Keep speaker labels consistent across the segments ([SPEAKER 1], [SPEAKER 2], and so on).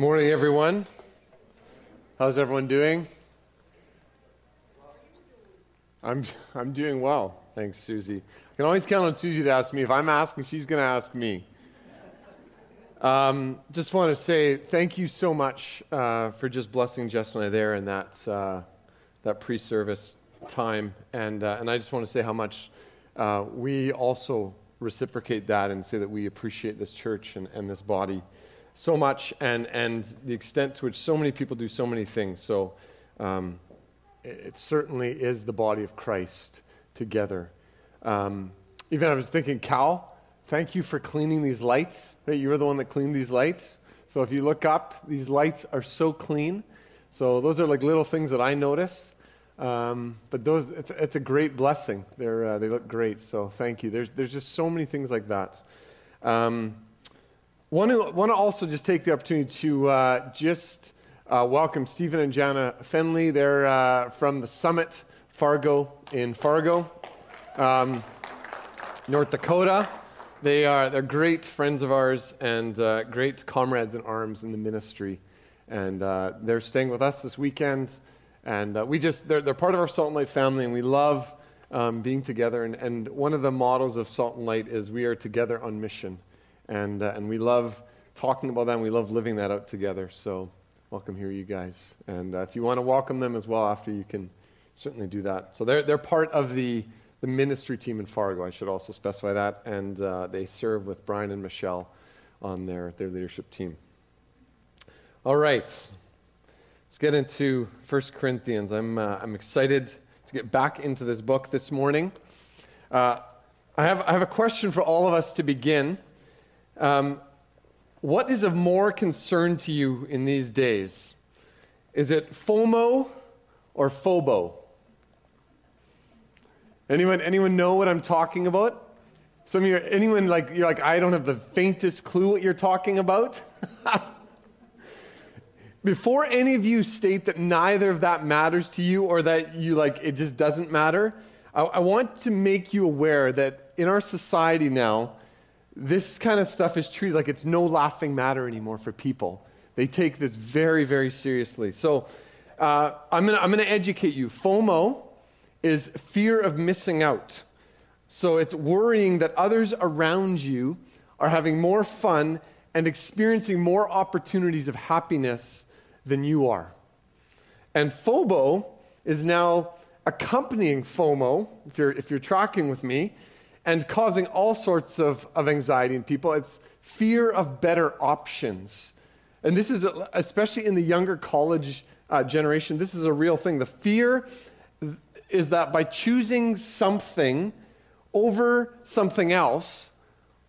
[SPEAKER 1] Morning, everyone. How's everyone doing? I'm, I'm doing well. Thanks, Susie. I can always count on Susie to ask me. If I'm asking, she's going to ask me. Um, just want to say thank you so much uh, for just blessing Jess and I there in that, uh, that pre service time. And, uh, and I just want to say how much uh, we also reciprocate that and say that we appreciate this church and, and this body so much and, and the extent to which so many people do so many things. So um, it, it, certainly is the body of Christ together. Um, even I was thinking, Cal, thank you for cleaning these lights. Right? You were the one that cleaned these lights. So if you look up, these lights are so clean. So those are like little things that I notice. Um, but those, it's, it's a great blessing. They're, uh, they look great. So thank you. There's, there's just so many things like that. Um, Want to, want to also just take the opportunity to uh, just uh, welcome Stephen and Jana Fenley. They're uh, from the Summit Fargo in Fargo, um, North Dakota. They are they're great friends of ours and uh, great comrades in arms in the ministry. And uh, they're staying with us this weekend. And uh, we just, they're, they're part of our Salt and Light family, and we love um, being together. And, and one of the models of Salt and Light is we are together on mission. And, uh, and we love talking about that and we love living that out together. So, welcome here, you guys. And uh, if you want to welcome them as well after, you can certainly do that. So, they're, they're part of the, the ministry team in Fargo. I should also specify that. And uh, they serve with Brian and Michelle on their, their leadership team. All right. Let's get into 1 Corinthians. I'm, uh, I'm excited to get back into this book this morning. Uh, I, have, I have a question for all of us to begin. Um, what is of more concern to you in these days? Is it FOMO or FOBO? Anyone, anyone know what I'm talking about? Some of you, anyone like, you're like, I don't have the faintest clue what you're talking about? Before any of you state that neither of that matters to you or that you like, it just doesn't matter, I, I want to make you aware that in our society now, this kind of stuff is treated like it's no laughing matter anymore for people. They take this very, very seriously. So uh, I'm going to I'm to educate you. FOMO is fear of missing out. So it's worrying that others around you are having more fun and experiencing more opportunities of happiness than you are. And FOBO is now accompanying FOMO, if you're, if you're tracking with me, and causing all sorts of, of anxiety in people. It's fear of better options. And this is, especially in the younger college uh, generation, this is a real thing. The fear is that by choosing something over something else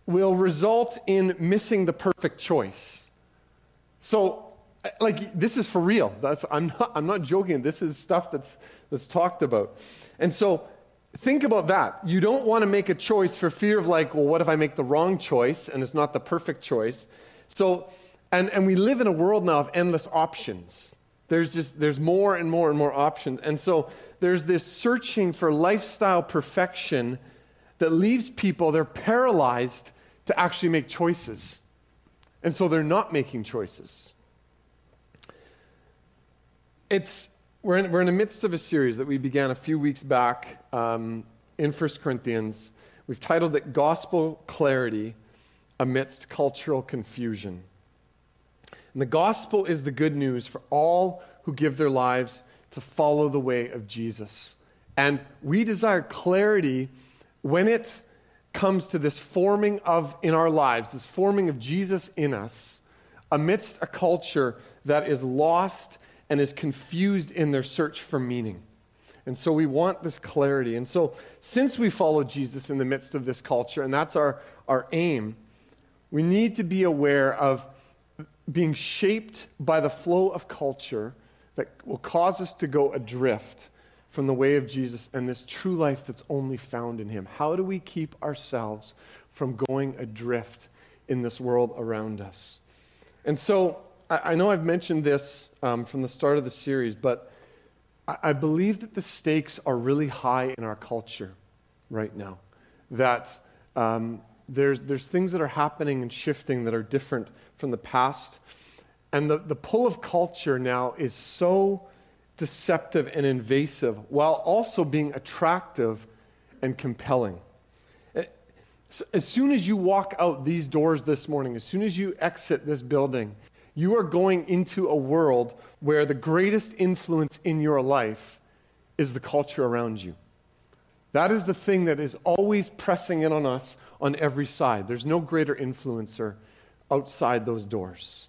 [SPEAKER 1] will result in missing the perfect choice. So, like, this is for real. That's, I'm, not, I'm not joking. This is stuff that's, that's talked about. And so, think about that. You don't want to make a choice for fear of, like, well, what if I make the wrong choice and it's not the perfect choice? So, and, and we live in a world now of endless options. There's just, there's more and more and more options. And so there's this searching for lifestyle perfection that leaves people, they're paralyzed to actually make choices. And so they're not making choices. It's, we're in, we're in the midst of a series that we began a few weeks back um, in 1 Corinthians. We've titled it Gospel Clarity Amidst Cultural Confusion. And the gospel is the good news for all who give their lives to follow the way of Jesus. And we desire clarity when it comes to this forming of in our lives, this forming of Jesus in us amidst a culture that is lost and is confused in their search for meaning. And so we want this clarity. And so, since we follow Jesus in the midst of this culture, and that's our, our aim, we need to be aware of being shaped by the flow of culture that will cause us to go adrift from the way of Jesus and this true life that's only found in Him. How do we keep ourselves from going adrift in this world around us? And so, I, I know I've mentioned this um, from the start of the series, but I, I believe that the stakes are really high in our culture right now. That um, there's, there's things that are happening and shifting that are different from the past. And the, the pull of culture now is so deceptive and invasive while also being attractive and compelling. Eh, as soon as you walk out these doors this morning, as soon as you exit this building, you are going into a world where the greatest influence in your life is the culture around you. That is the thing that is always pressing in on us on every side. There's no greater influencer outside those doors.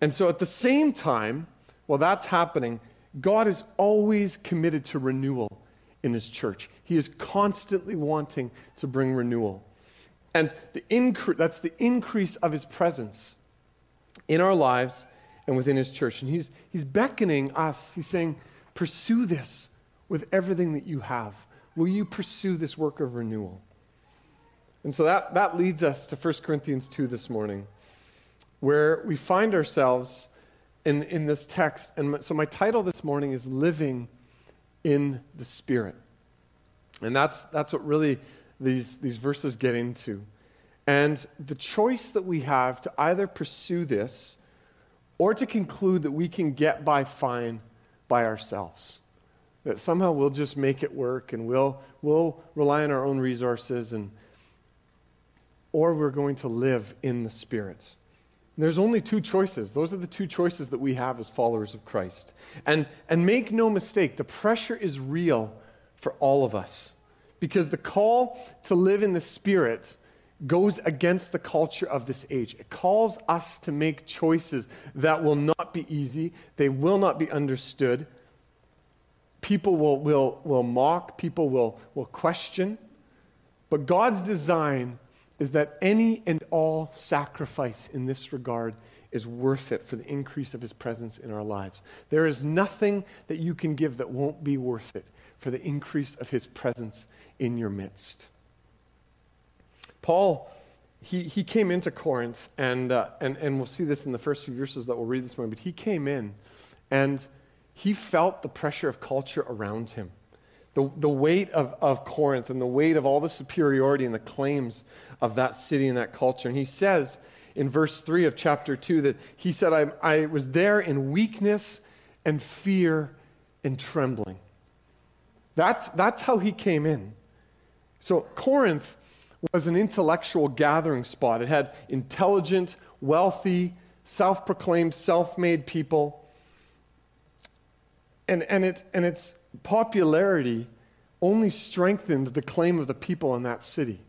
[SPEAKER 1] And so at the same time, while that's happening, God is always committed to renewal in his church. He is constantly wanting to bring renewal. And the incre- that's the increase of his presence in our lives and within his church. And he's, he's beckoning us, he's saying, Pursue this with everything that you have. Will you pursue this work of renewal? And so that, that leads us to 1 Corinthians 2 this morning, where we find ourselves in, in this text. And so my title this morning is Living in the Spirit. And that's, that's what really these, these verses get into. And the choice that we have to either pursue this or to conclude that we can get by fine by ourselves. That somehow we'll just make it work and we'll, we'll rely on our own resources and or we're going to live in the Spirit. There's only two choices. Those are the two choices that we have as followers of Christ. And, and make no mistake, the pressure is real for all of us. Because the call to live in the Spirit goes against the culture of this age. It calls us to make choices that will not be easy, they will not be understood. People will, will, will mock, people will, will question. But God's design is that any and all sacrifice in this regard is worth it for the increase of his presence in our lives. There is nothing that you can give that won't be worth it for the increase of his presence in your midst. Paul, he, he came into Corinth, and, uh, and, and we'll see this in the first few verses that we'll read this morning, but he came in and he felt the pressure of culture around him the, the weight of, of Corinth and the weight of all the superiority and the claims of that city and that culture. And he says in verse 3 of chapter 2 that he said, I, I was there in weakness and fear and trembling. That's, that's how he came in. So Corinth was an intellectual gathering spot. It had intelligent, wealthy, self proclaimed, self made people. And, and, it, and it's popularity only strengthened the claim of the people in that city.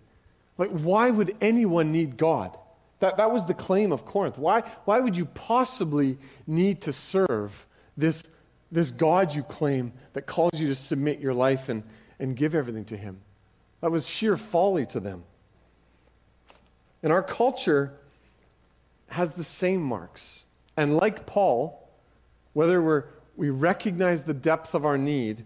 [SPEAKER 1] Like, why would anyone need God? That, that was the claim of Corinth. Why, why would you possibly need to serve this, this God you claim that calls you to submit your life and, and give everything to Him? That was sheer folly to them. And our culture has the same marks. And like Paul, whether we're, we recognize the depth of our need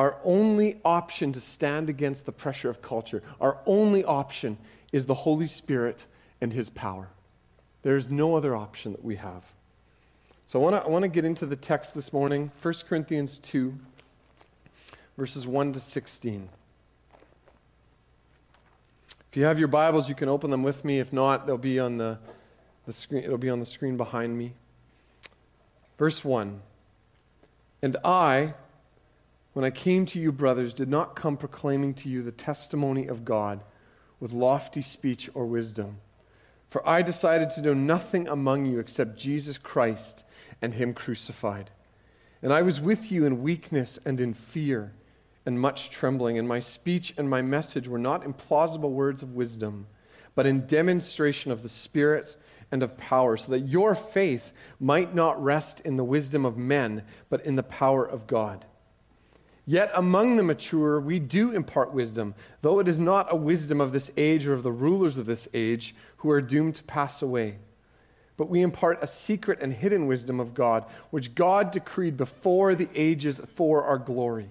[SPEAKER 1] our only option to stand against the pressure of culture, our only option is the Holy Spirit and His power. There's no other option that we have. So I want to get into the text this morning 1 Corinthians 2, verses 1 to 16. If you have your Bibles, you can open them with me. If not, they'll be on the, the screen. It'll be on the screen behind me. Verse 1. And I, when I came to you, brothers, did not come proclaiming to you the testimony of God with lofty speech or wisdom. For I decided to know nothing among you except Jesus Christ and Him crucified. And I was with you in weakness and in fear and much trembling, and my speech and my message were not implausible words of wisdom, but in demonstration of the Spirit and of power, so that your faith might not rest in the wisdom of men, but in the power of God. Yet among the mature, we do impart wisdom, though it is not a wisdom of this age or of the rulers of this age who are doomed to pass away. But we impart a secret and hidden wisdom of God, which God decreed before the ages for our glory.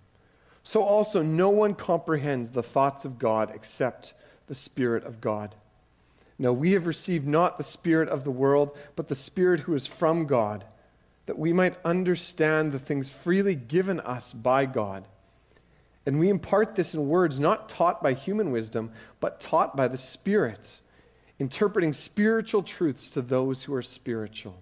[SPEAKER 1] So also, no one comprehends the thoughts of God except the Spirit of God. Now, we have received not the Spirit of the world, but the Spirit who is from God, that we might understand the things freely given us by God. And we impart this in words not taught by human wisdom, but taught by the Spirit interpreting spiritual truths to those who are spiritual.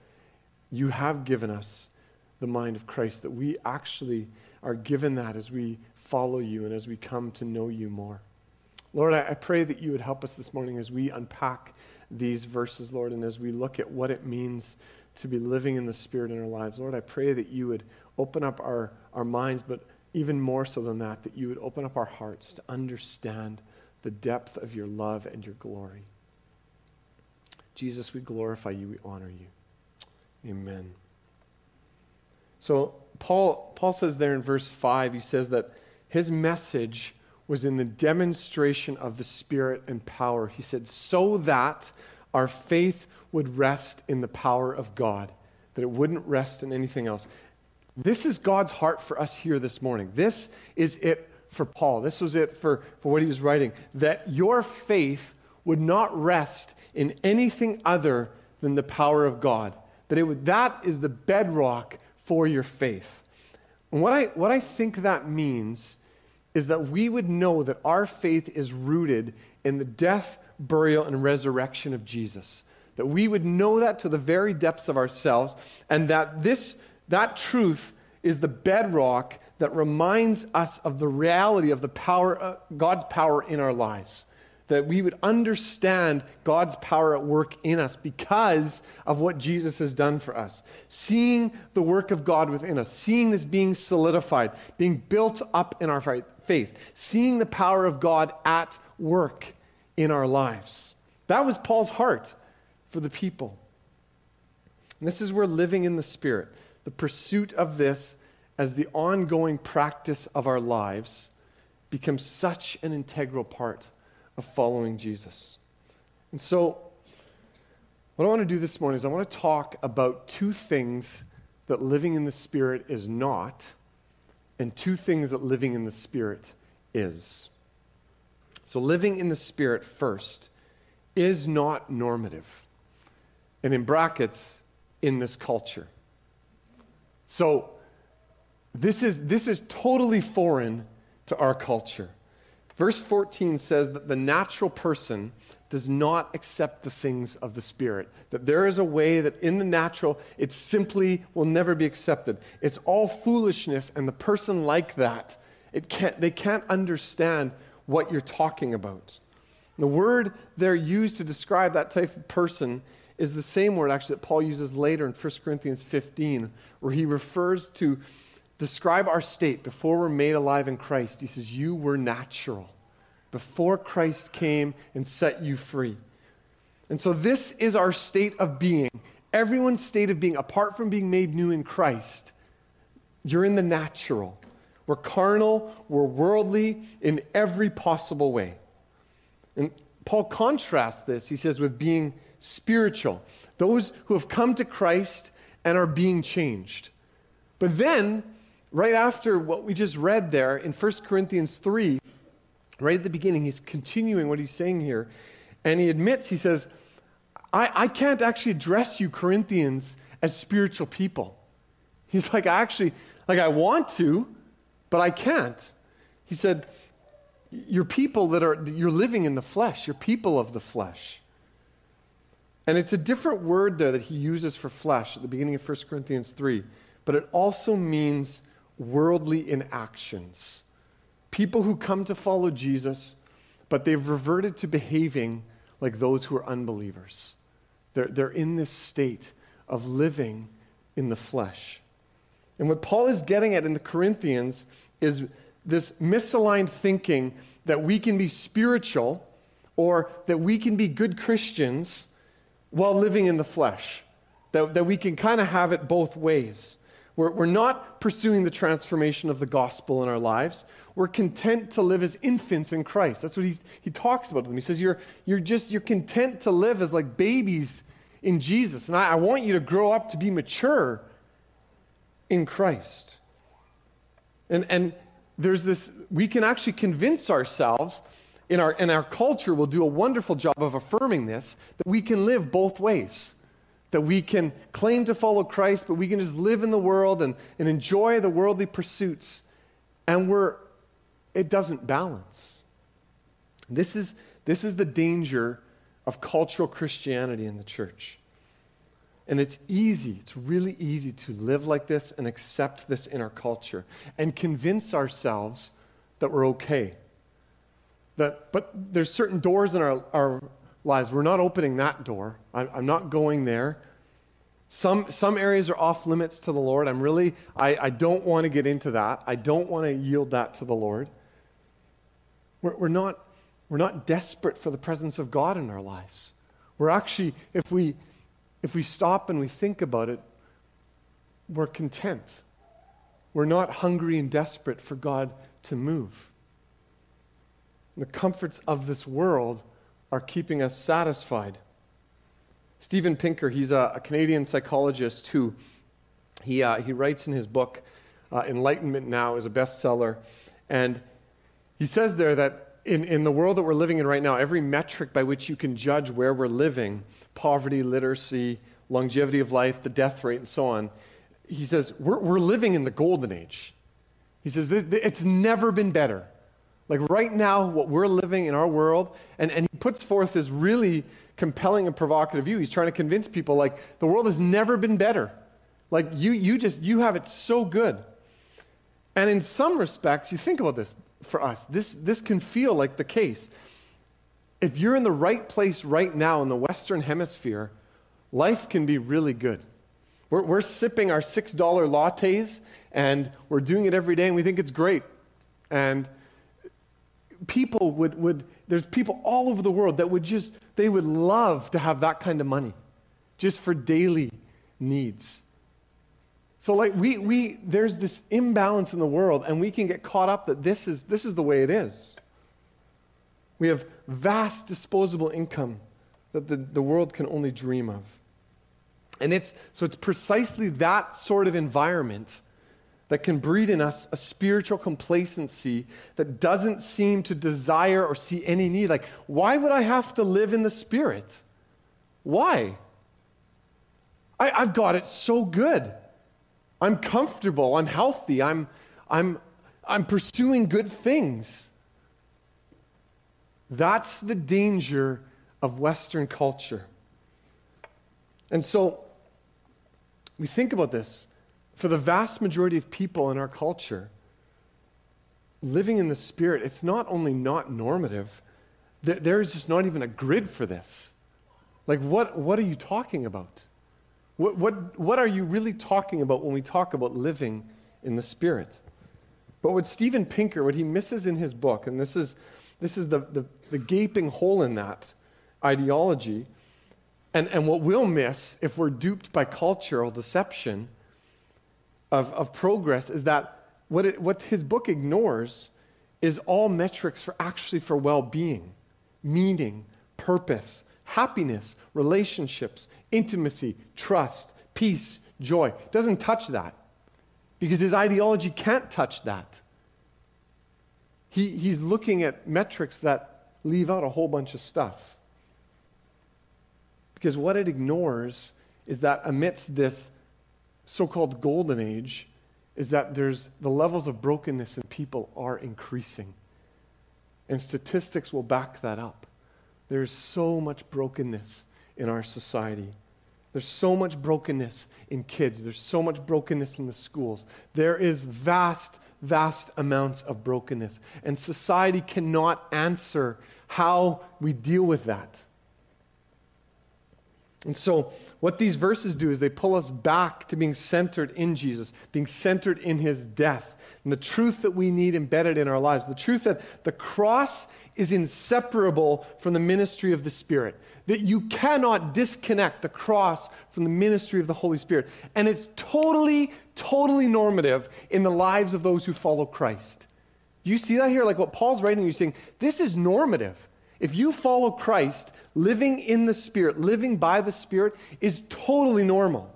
[SPEAKER 1] you have given us the mind of Christ, that we actually are given that as we follow you and as we come to know you more. Lord, I, pray that you would help us this morning as we unpack these verses, Lord, and as we look at what it means to be living in the Spirit in our lives. Lord, I pray that you would open up our, our minds, but even more so than that, that you would open up our hearts to understand the depth of your love and your glory. Jesus, we glorify you, we honor you. Amen. So, Paul, Paul says there in verse 5, he says that his message was in the demonstration of the Spirit and power. He said, so that our faith would rest in the power of God, that it wouldn't rest in anything else. This is God's heart for us here this morning. This is it for Paul. This was it for, for what he was writing. That your faith would not rest in anything other than the power of God. That, it would, that is the bedrock for your faith. And what I, what I think that means is that we would know that our faith is rooted in the death, burial, and resurrection of Jesus. That we would know that to the very depths of ourselves, and that this, that truth is the bedrock that reminds us of the reality of the power, uh, God's power in our lives that we would understand God's power at work in us because of what Jesus has done for us. Seeing the work of God within us, seeing this being solidified, being built up in our faith, seeing the power of God at work in our lives. That was Paul's heart for the people. And this is where living in the Spirit, the pursuit of this as the ongoing practice of our lives, becomes such an integral part of following Jesus. And so, what I want to do this morning is I want to talk about two things that living in the Spirit is not, and two things that living in the Spirit is. So, living in the Spirit first is not normative. And in brackets, in this culture. So, this is, this is totally foreign to our culture. Verse 14 says that the natural person does not accept the things of the Spirit. That there is a way that in the natural, it simply will never be accepted. It's all foolishness, and the person like that, it can't, they can't understand what you're talking about. And The word they're used to describe that type of person is the same word actually that Paul uses later in 1 Corinthians 15, where he refers to describe our state before we're made alive in Christ. He says, You were natural before Christ came and set you free. And so, this is our state of being. Everyone's state of being, apart from being made new in Christ, you're in the natural. We're carnal, we're worldly in every possible way. And Paul contrasts this, he says, with being spiritual. Those who have come to Christ and are being changed. But then right after what we just read there in 1 Corinthians 3, right at the beginning, he's continuing what he's saying here. And he admits, he says, I, I can't actually address you, Corinthians, as spiritual people. He's like, I actually, like, I want to, but I can't. He said, You're people that are, you're living in the flesh, you're people of the flesh. And it's a different word there that he uses for flesh at the beginning of 1 Corinthians 3, but it also means worldly inactions. People who come to follow Jesus, but they've reverted to behaving like those who are unbelievers. They're, they're in this state of living in the flesh. And what Paul is getting at in the Corinthians is this misaligned thinking that we can be spiritual or that we can be good Christians while living in the flesh, that, that we can kind of have it both ways. We're, we're not pursuing the transformation of the gospel in our lives. We're content to live as infants in Christ. That's what he, he talks about them. He says, you're, you're just, you're content to live as like babies in Jesus. And I, I want you to grow up to be mature in Christ. And, and there's this, we can actually convince ourselves in our, in our culture will do a wonderful job of affirming this, that we can live both ways. That we can claim to follow Christ, but we can just live in the world and, and enjoy the worldly pursuits. And we're, it doesn't balance. This is, this is the danger of cultural Christianity in the church. And it's easy, it's really easy to live like this and accept this in our culture and convince ourselves that we're okay. That, but there's certain doors in our, our lives. We're not opening that door. I'm, I'm not going there. Some, some areas are off limits to the Lord. I'm really, I, I don't want to get into that. I don't want to yield that to the Lord. We're, we're, not, we're not desperate for the presence of God in our lives. We're actually, if we, if we stop and we think about it, we're content. We're not hungry and desperate for God to move. The comforts of this world are keeping us satisfied. Steven Pinker, he's a, a Canadian psychologist who he, uh, he writes in his book, uh, Enlightenment Now, is a bestseller. And he says there that in, in the world that we're living in right now, every metric by which you can judge where we're living poverty, literacy, longevity of life, the death rate, and so on he says, we're, we're living in the golden age. He says, it's never been better. Like right now, what we're living in our world, and, and he puts forth this really compelling and provocative view. He's trying to convince people like the world has never been better. Like you, you just, you have it so good. And in some respects, you think about this for us, this, this can feel like the case. If you're in the right place right now in the Western Hemisphere, life can be really good. We're, we're sipping our $6 lattes and we're doing it every day and we think it's great. And people would, would there's people all over the world that would just, they would love to have that kind of money just for daily needs. So like we, we there's this imbalance in the world and we can get caught up that this is, this is the way it is. We have vast disposable income that the, the world can only dream of. And it's, so it's precisely that sort of environment that can breed in us a spiritual complacency that doesn't seem to desire or see any need. Like, why would I have to live in the Spirit? Why? I, have got it so good. I'm comfortable. I'm healthy. I'm, I'm, I'm pursuing good things. That's the danger of Western culture. And so, we think about this. For the vast majority of people in our culture, living in the Spirit, it's not only not normative, there's just not even a grid for this. Like, what, what are you talking about? What, what, what are you really talking about when we talk about living in the Spirit? But what Steven Pinker, what he misses in his book, and this is, this is the, the, the gaping hole in that ideology, and, and what we'll miss if we're duped by cultural deception of, of progress is that what, it, what his book ignores is all metrics for actually for well-being, meaning, purpose, happiness, relationships, intimacy, trust, peace, joy. It doesn't touch that because his ideology can't touch that. He, he's looking at metrics that leave out a whole bunch of stuff. Because what it ignores is that amidst this so called golden age, is that there's the levels of brokenness in people are increasing. And statistics will back that up. There's so much brokenness in our society. There's so much brokenness in kids. There's so much brokenness in the schools. There is vast, vast amounts of brokenness. And society cannot answer how we deal with that. And so, what these verses do is they pull us back to being centered in Jesus, being centered in his death, and the truth that we need embedded in our lives. The truth that the cross is inseparable from the ministry of the Spirit, that you cannot disconnect the cross from the ministry of the Holy Spirit. And it's totally, totally normative in the lives of those who follow Christ. You see that here? Like what Paul's writing, you're saying, this is normative. If you follow Christ, living in the Spirit, living by the Spirit is totally normal.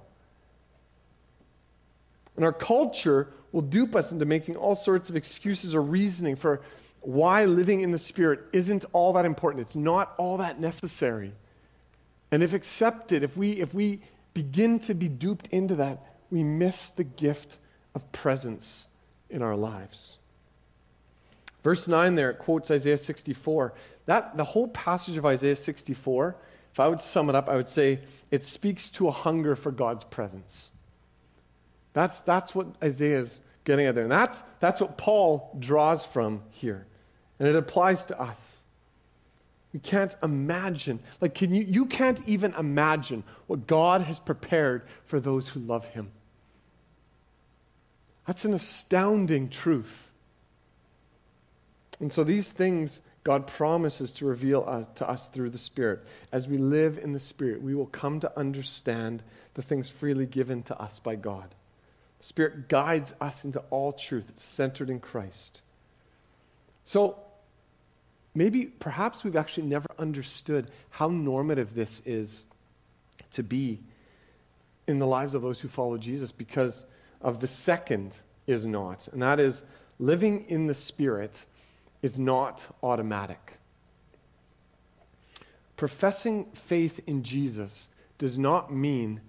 [SPEAKER 1] And our culture will dupe us into making all sorts of excuses or reasoning for why living in the Spirit isn't all that important. It's not all that necessary. And if accepted, if we, if we begin to be duped into that, we miss the gift of presence in our lives. Verse 9 there, it quotes Isaiah 64. That, the whole passage of Isaiah 64, if I would sum it up, I would say it speaks to a hunger for God's presence. That's, that's what Isaiah is getting at there. And that's, that's what Paul draws from here. And it applies to us. We can't imagine, like, can you, you can't even imagine what God has prepared for those who love Him. That's an astounding truth. And so these things God promises to reveal us, to us through the Spirit. As we live in the Spirit, we will come to understand the things freely given to us by God. The Spirit guides us into all truth. It's centered in Christ. So, maybe, perhaps we've actually never understood how normative this is to be in the lives of those who follow Jesus because of the second is not, and that is living in the Spirit is not automatic. Professing faith in Jesus does not mean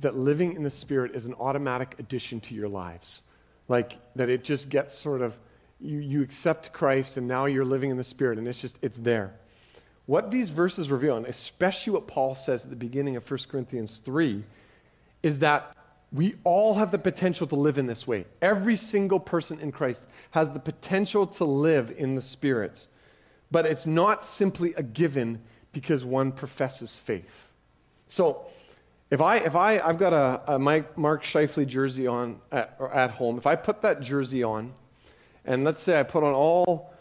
[SPEAKER 1] that living in the Spirit is an automatic addition to your lives. Like that it just gets sort of, you, you accept Christ and now you're living in the Spirit and it's just, it's there. What these verses reveal, and especially what Paul says at the beginning of 1 Corinthians 3, is that we all have the potential to live in this way. Every single person in Christ has the potential to live in the Spirit. But it's not simply a given because one professes faith. So, if I, if I, I've got a, a Mark Scheifele jersey on at, at home, if I put that jersey on, and let's say I put on all,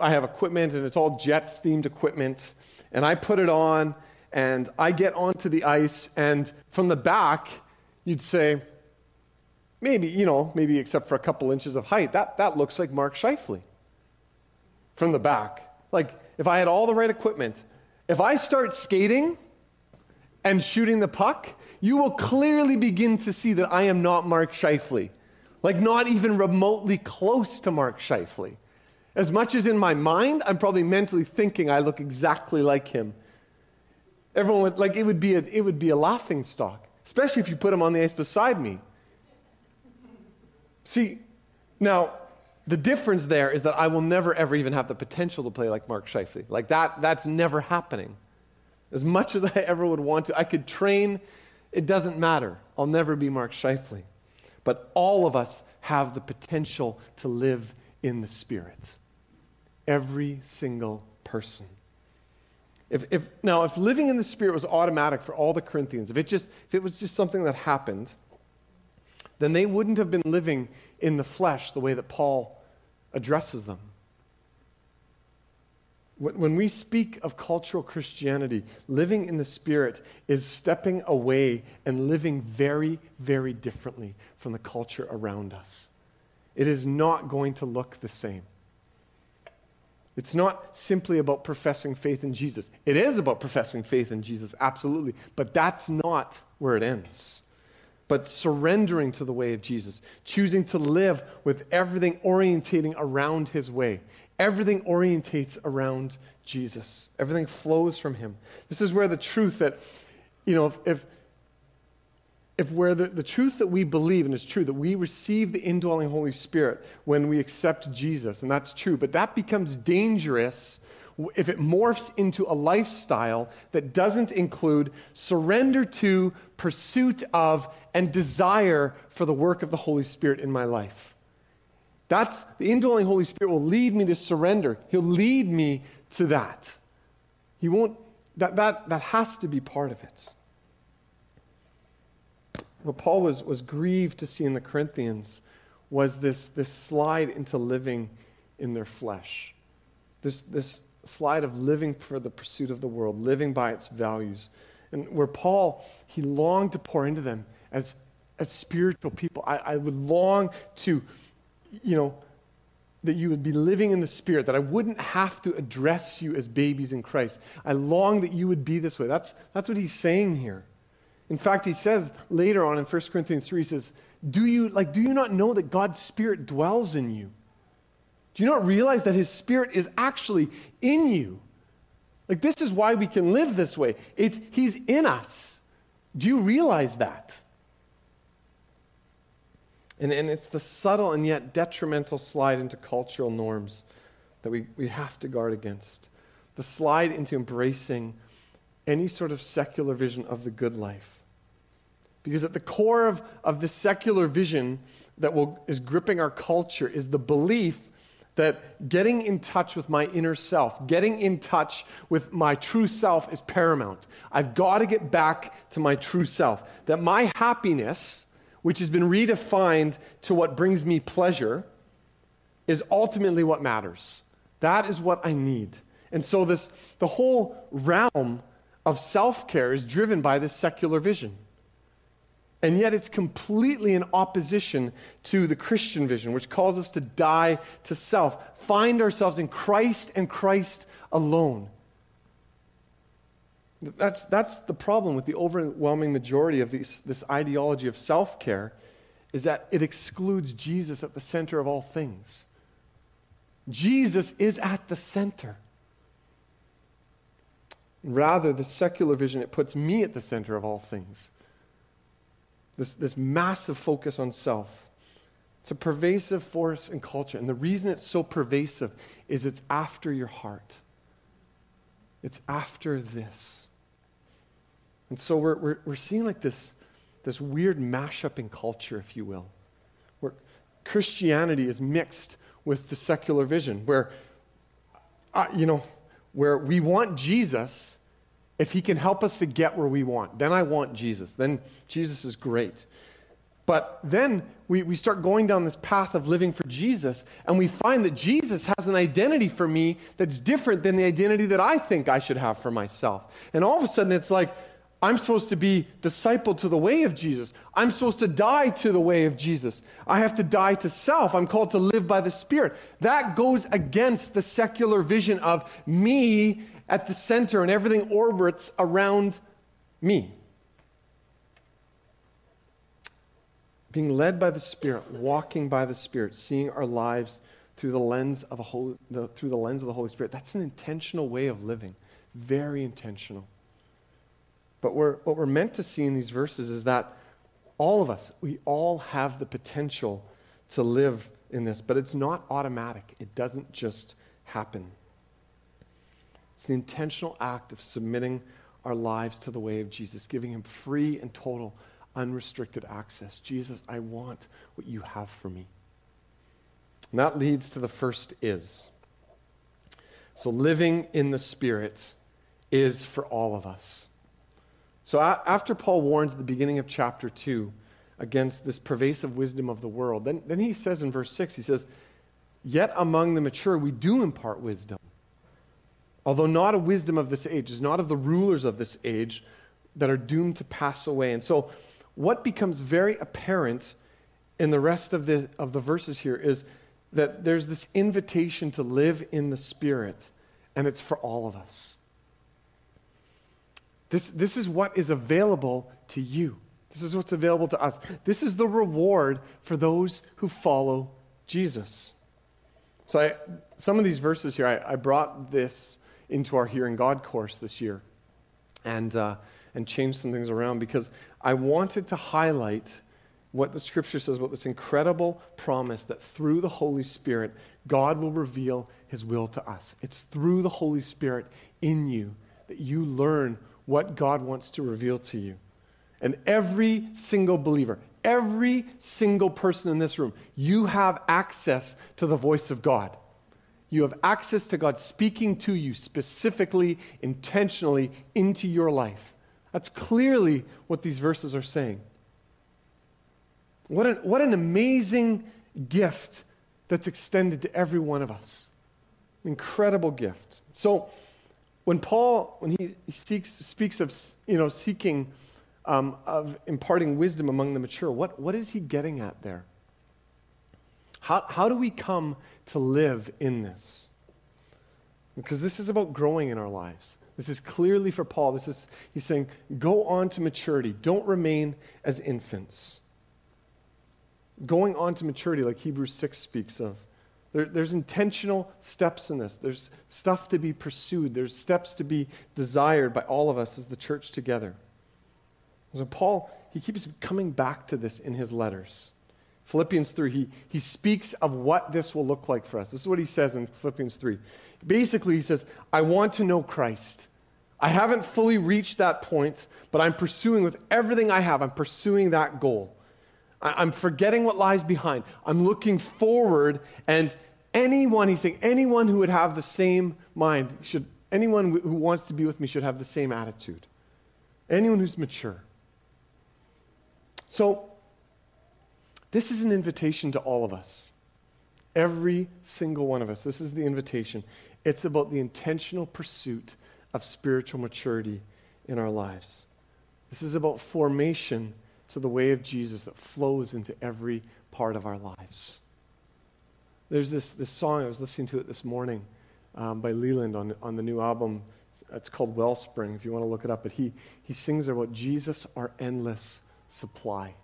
[SPEAKER 1] I have equipment and it's all Jets themed equipment, and I put it on, and I get onto the ice, and from the back, you'd say, maybe, you know, maybe except for a couple inches of height, that, that looks like Mark Scheifele from the back. Like, if I had all the right equipment, if I start skating and shooting the puck, you will clearly begin to see that I am not Mark Scheifele. Like, not even remotely close to Mark Scheifele. As much as in my mind, I'm probably mentally thinking I look exactly like him. Everyone would, like, it would be a, it would be a laughing stock especially if you put him on the ice beside me. See, now, the difference there is that I will never, ever even have the potential to play like Mark Scheifele. Like that, that's never happening. As much as I ever would want to, I could train, it doesn't matter. I'll never be Mark Scheifele. But all of us have the potential to live in the Spirit. Every single person. If, if, now, if living in the Spirit was automatic for all the Corinthians, if it, just, if it was just something that happened, then they wouldn't have been living in the flesh the way that Paul addresses them. When we speak of cultural Christianity, living in the Spirit is stepping away and living very, very differently from the culture around us. It is not going to look the same. It's not simply about professing faith in Jesus. It is about professing faith in Jesus, absolutely. But that's not where it ends. But surrendering to the way of Jesus, choosing to live with everything orientating around his way. Everything orientates around Jesus, everything flows from him. This is where the truth that, you know, if, if if where the, the truth that we believe and is true, that we receive the indwelling Holy Spirit when we accept Jesus, and that's true, but that becomes dangerous if it morphs into a lifestyle that doesn't include surrender to, pursuit of, and desire for the work of the Holy Spirit in my life. That's the indwelling Holy Spirit will lead me to surrender. He'll lead me to that. He won't That, that, that has to be part of it. What Paul was, was grieved to see in the Corinthians was this, this slide into living in their flesh. This, this slide of living for the pursuit of the world, living by its values. And where Paul, he longed to pour into them as, as spiritual people. I, I would long to, you know, that you would be living in the Spirit, that I wouldn't have to address you as babies in Christ. I long that you would be this way. That's, that's what he's saying here. In fact, he says later on in 1 Corinthians 3, he says, do you, like, do you not know that God's Spirit dwells in you? Do you not realize that His Spirit is actually in you? Like, this is why we can live this way. It's, he's in us. Do you realize that? And, and it's the subtle and yet detrimental slide into cultural norms that we, we have to guard against. The slide into embracing any sort of secular vision of the good life. Because at the core of, of the secular vision that will, is gripping our culture is the belief that getting in touch with my inner self, getting in touch with my true self is paramount. I've got to get back to my true self. That my happiness which has been redefined to what brings me pleasure, is ultimately what matters. That is what I need. And so this the whole realm of self-care is driven by this secular vision. And yet it's completely in opposition to the Christian vision, which calls us to die to self, find ourselves in Christ and Christ alone. That's, that's the problem with the overwhelming majority of these, this ideology of self care, is that it excludes Jesus at the center of all things. Jesus is at the center. Rather, the secular vision, it puts me at the center of all things. This, this massive focus on self. It's a pervasive force in culture. And the reason it's so pervasive is it's after your heart, it's after this. And so we're, we're, we're seeing like this, this weird mashup in culture, if you will, where Christianity is mixed with the secular vision, where, uh, you know, where we want Jesus if he can help us to get where we want. Then I want Jesus. Then Jesus is great. But then we, we start going down this path of living for Jesus, and we find that Jesus has an identity for me that's different than the identity that I think I should have for myself. And all of a sudden, it's like, I'm supposed to be discipled to the way of Jesus. I'm supposed to die to the way of Jesus. I have to die to self. I'm called to live by the Spirit. That goes against the secular vision of me at the center and everything orbits around me. Being led by the Spirit, walking by the Spirit, seeing our lives through the lens of a holy, the, through the lens of the Holy Spirit. That's an intentional way of living. Very intentional. But we're, what we're meant to see in these verses is that all of us, we all have the potential to live in this, but it's not automatic. It doesn't just happen. It's the intentional act of submitting our lives to the way of Jesus, giving Him free and total, unrestricted access. Jesus, I want what you have for me. And that leads to the first is. So, living in the Spirit is for all of us. So after Paul warns at the beginning of chapter 2 against this pervasive wisdom of the world, then, then he says in verse 6, he says, Yet among the mature we do impart wisdom. Although not a wisdom of this age, is not of the rulers of this age that are doomed to pass away. And so what becomes very apparent in the rest of the, of the verses here is that there's this invitation to live in the Spirit, and it's for all of us. This, this is what is available to you. This is what's available to us. This is the reward for those who follow Jesus. So, I, some of these verses here, I, I, brought this into our Hearing God course this year and, uh, and changed some things around because I wanted to highlight what the scripture says about this incredible promise that through the Holy Spirit, God will reveal his will to us. It's through the Holy Spirit in you that you learn what God wants to reveal to you. And every single believer, every single person in this room, you have access to the voice of God. You have access to God speaking to you specifically, intentionally into your life. That's clearly what these verses are saying. What an, what an amazing gift that's extended to every one of us. Incredible gift. So, when Paul, when he, he seeks, speaks of you know, seeking, um, of imparting wisdom among the mature, what, what is he getting at there? How, how do we come to live in this? Because this is about growing in our lives. This is clearly for Paul. This is, he's saying, go on to maturity. Don't remain as infants. Going on to maturity, like Hebrews 6 speaks of. There, there's intentional steps in this. There's stuff to be pursued. There's steps to be desired by all of us as the church together. So, Paul, he keeps coming back to this in his letters. Philippians 3, he, he speaks of what this will look like for us. This is what he says in Philippians 3. Basically, he says, I want to know Christ. I haven't fully reached that point, but I'm pursuing with everything I have, I'm pursuing that goal. I'm forgetting what lies behind. I'm looking forward, and anyone, he's saying, anyone who would have the same mind should, anyone who wants to be with me should have the same attitude. Anyone who's mature. So, this is an invitation to all of us. Every single one of us. This is the invitation. It's about the intentional pursuit of spiritual maturity in our lives. This is about formation to the way of Jesus that flows into every part of our lives. There's this, this song, I was listening to it this morning um, by Leeland on, on the new album. It's, it's called Wellspring, if you want to look it up. But he, he sings about Jesus, our endless supply.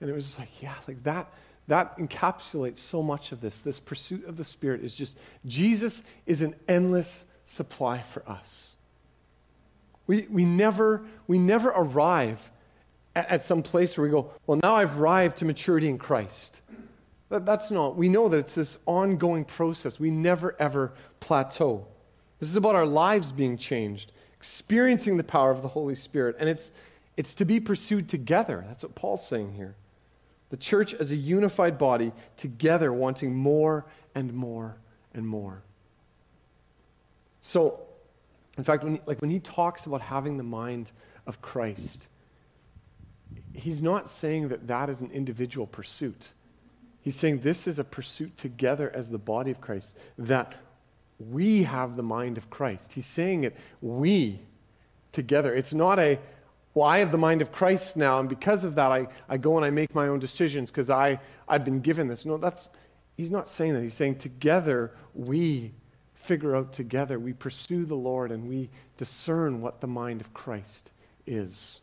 [SPEAKER 1] And it was just like, yeah, like that, that encapsulates so much of this. This pursuit of the Spirit is just, Jesus is an endless supply for us. We, we, never, we never arrive at some place where we go, well, now I've arrived to maturity in Christ. That, that's not, we know that it's this ongoing process. We never, ever plateau. This is about our lives being changed, experiencing the power of the Holy Spirit. And it's, it's to be pursued together. That's what Paul's saying here. The church as a unified body, together wanting more and more and more. So, in fact, when he, like when he talks about having the mind of Christ, he's not saying that that is an individual pursuit. He's saying this is a pursuit together as the body of Christ, that we have the mind of Christ. He's saying it, we together. It's not a, well, I have the mind of Christ now, and because of that, I, I go and I make my own decisions because I've been given this. No, that's, he's not saying that. He's saying together we figure out together, we pursue the Lord, and we discern what the mind of Christ is.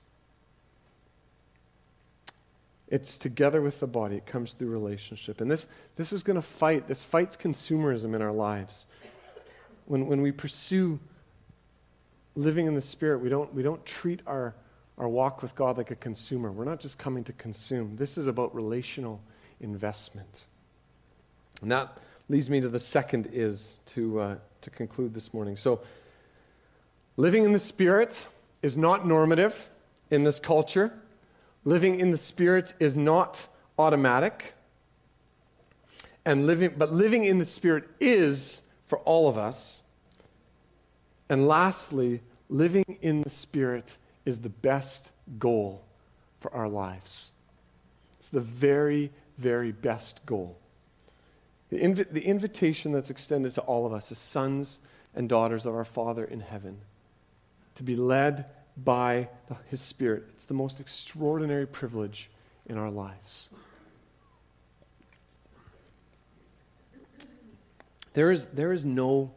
[SPEAKER 1] It's together with the body. It comes through relationship. And this, this is going to fight. This fights consumerism in our lives. When, when we pursue living in the Spirit, we don't, we don't treat our, our walk with God like a consumer. We're not just coming to consume. This is about relational investment. And that leads me to the second is to, uh, to conclude this morning. So, living in the Spirit is not normative in this culture. Living in the Spirit is not automatic. And living, but living in the Spirit is for all of us. And lastly, living in the Spirit is the best goal for our lives. It's the very, very best goal. The, inv- the invitation that's extended to all of us as sons and daughters of our Father in heaven to be led by the, His Spirit. It's the most extraordinary privilege in our lives. There is, there is no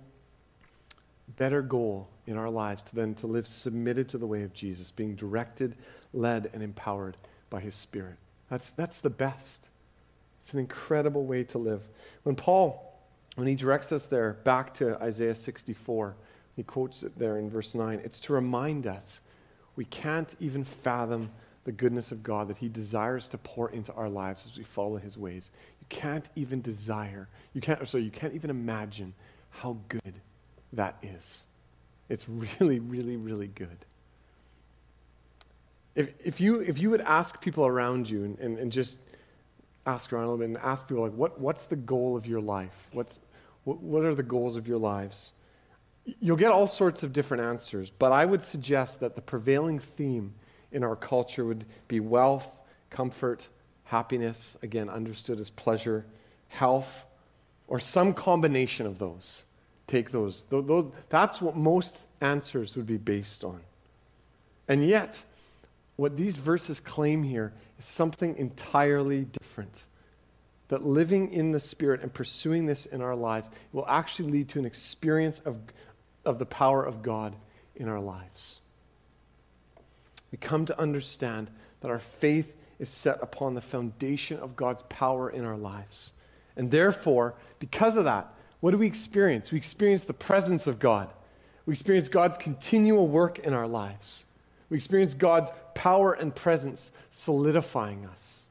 [SPEAKER 1] better goal in our lives than to live submitted to the way of Jesus, being directed, led, and empowered by His Spirit. That's, that's the best. It's an incredible way to live. When Paul, when he directs us there back to Isaiah 64, he quotes it there in verse 9, it's to remind us we can't even fathom the goodness of God that He desires to pour into our lives as we follow His ways. You can't even desire, you can't, so you can't even imagine how good that is. It's really, really, really good. If, if, you, if you would ask people around you and, and, and just ask around a little bit and ask people, like, what, what's the goal of your life? What's, What, what are the goals of your lives? You'll get all sorts of different answers, but I would suggest that the prevailing theme in our culture would be wealth, comfort, happiness, again, understood as pleasure, health, or some combination of those. Take those. those. That's what most answers would be based on. And yet, what these verses claim here is something entirely different. That living in the Spirit and pursuing this in our lives will actually lead to an experience of, of the power of God in our lives. We come to understand that our faith is set upon the foundation of God's power in our lives. And therefore, because of that, what do we experience? We experience the presence of God. We experience God's continual work in our lives. We experience God's power and presence solidifying us.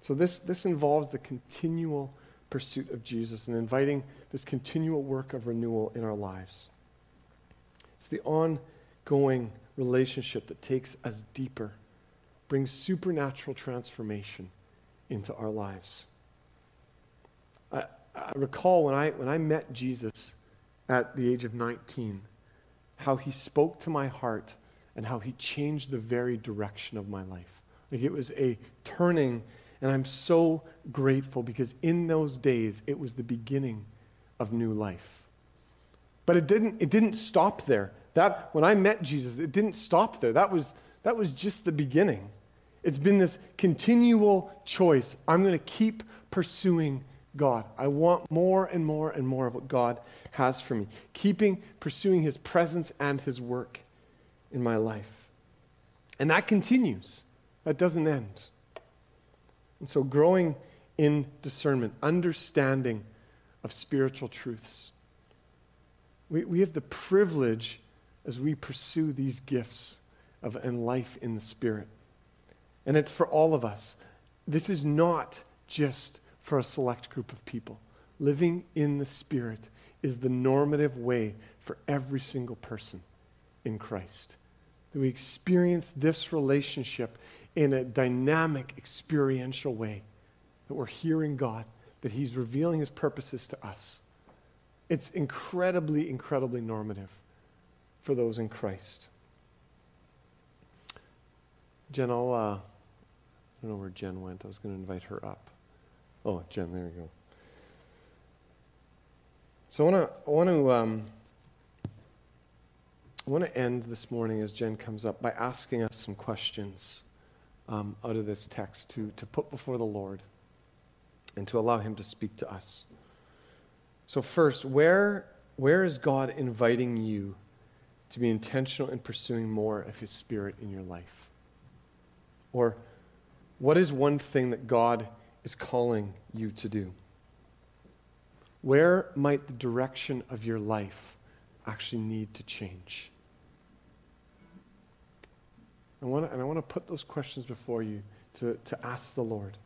[SPEAKER 1] So, this, this involves the continual pursuit of Jesus and inviting this continual work of renewal in our lives. It's the ongoing relationship that takes us deeper, brings supernatural transformation into our lives. I, recall when I, when I met Jesus at the age of 19 how he spoke to my heart and how he changed the very direction of my life. Like it was a turning, and I'm so grateful because in those days it was the beginning of new life. But it didn't, it didn't stop there. That when I met Jesus, it didn't stop there. That was, that was just the beginning. It's been this continual choice. I'm going to keep pursuing God. I want more and more and more of what God has for me. Keeping pursuing his presence and his work in my life. And that continues. That doesn't end. And so growing in discernment, understanding of spiritual truths. We, we have the privilege as we pursue these gifts of and life in the Spirit. And it's for all of us. This is not just for a select group of people. Living in the Spirit is the normative way for every single person in Christ. That we experience this relationship in a dynamic, experiential way. That we're hearing God, that He's revealing His purposes to us. It's incredibly, incredibly normative for those in Christ. Jen, I'll, uh, I don't know where Jen went. I was going to invite her up. Oh, Jen, there we go. So I want to, I want to, um, I want to end this morning as Jen comes up by asking us some questions um, out of this text to, to put before the Lord and to allow Him to speak to us. So, first, where, where is God inviting you to be intentional in pursuing more of His Spirit in your life? Or, what is one thing that God is calling you to do? Where might the direction of your life actually need to change? I want to, and I want to put those questions before you to, to ask the Lord.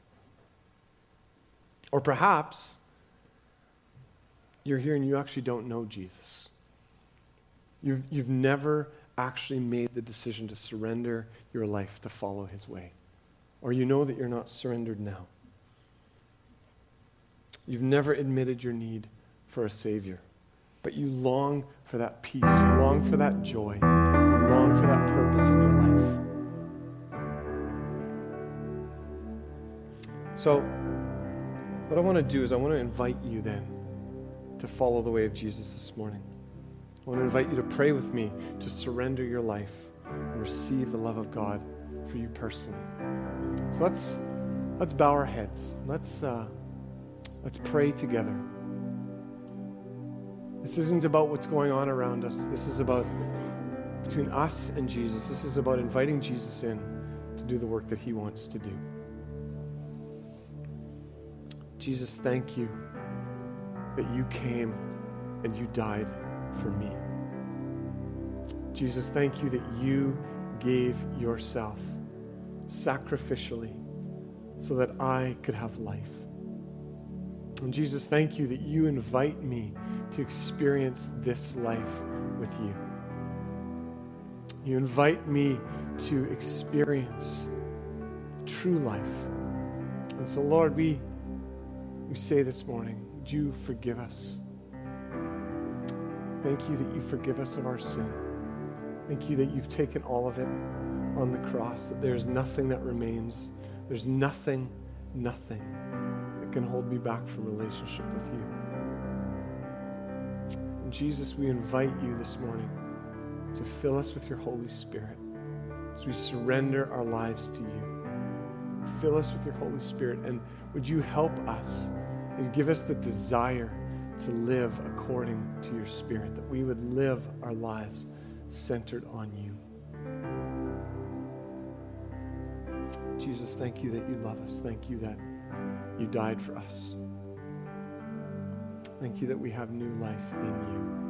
[SPEAKER 1] Or perhaps you're here and you actually don't know Jesus. You've, you've never actually made the decision to surrender your life to follow his way. Or you know that you're not surrendered now. You've never admitted your need for a Savior, but you long for that peace, you long for that joy, you long for that purpose in your life. So, what I want to do is I want to invite you then to follow the way of Jesus this morning. I want to invite you to pray with me to surrender your life and receive the love of God for you personally. So let's let's bow our heads. Let's uh, Let's pray together. This isn't about what's going on around us. This is about between us and Jesus. This is about inviting Jesus in to do the work that he wants to do. Jesus, thank you that you came and you died for me. Jesus, thank you that you gave yourself sacrificially so that I could have life. And Jesus, thank you that you invite me to experience this life with you. You invite me to experience true life. And so, Lord, we, we say this morning, would you forgive us? Thank you that you forgive us of our sin. Thank you that you've taken all of it on the cross, that there's nothing that remains. There's nothing, nothing that can hold me back from relationship with you. And Jesus, we invite you this morning to fill us with your Holy Spirit as we surrender our lives to you. Fill us with your Holy Spirit, and would you help us and give us the desire to live according to your Spirit, that we would live our lives centered on you. Jesus, thank you that you love us. Thank you that you died for us. Thank you that we have new life in you.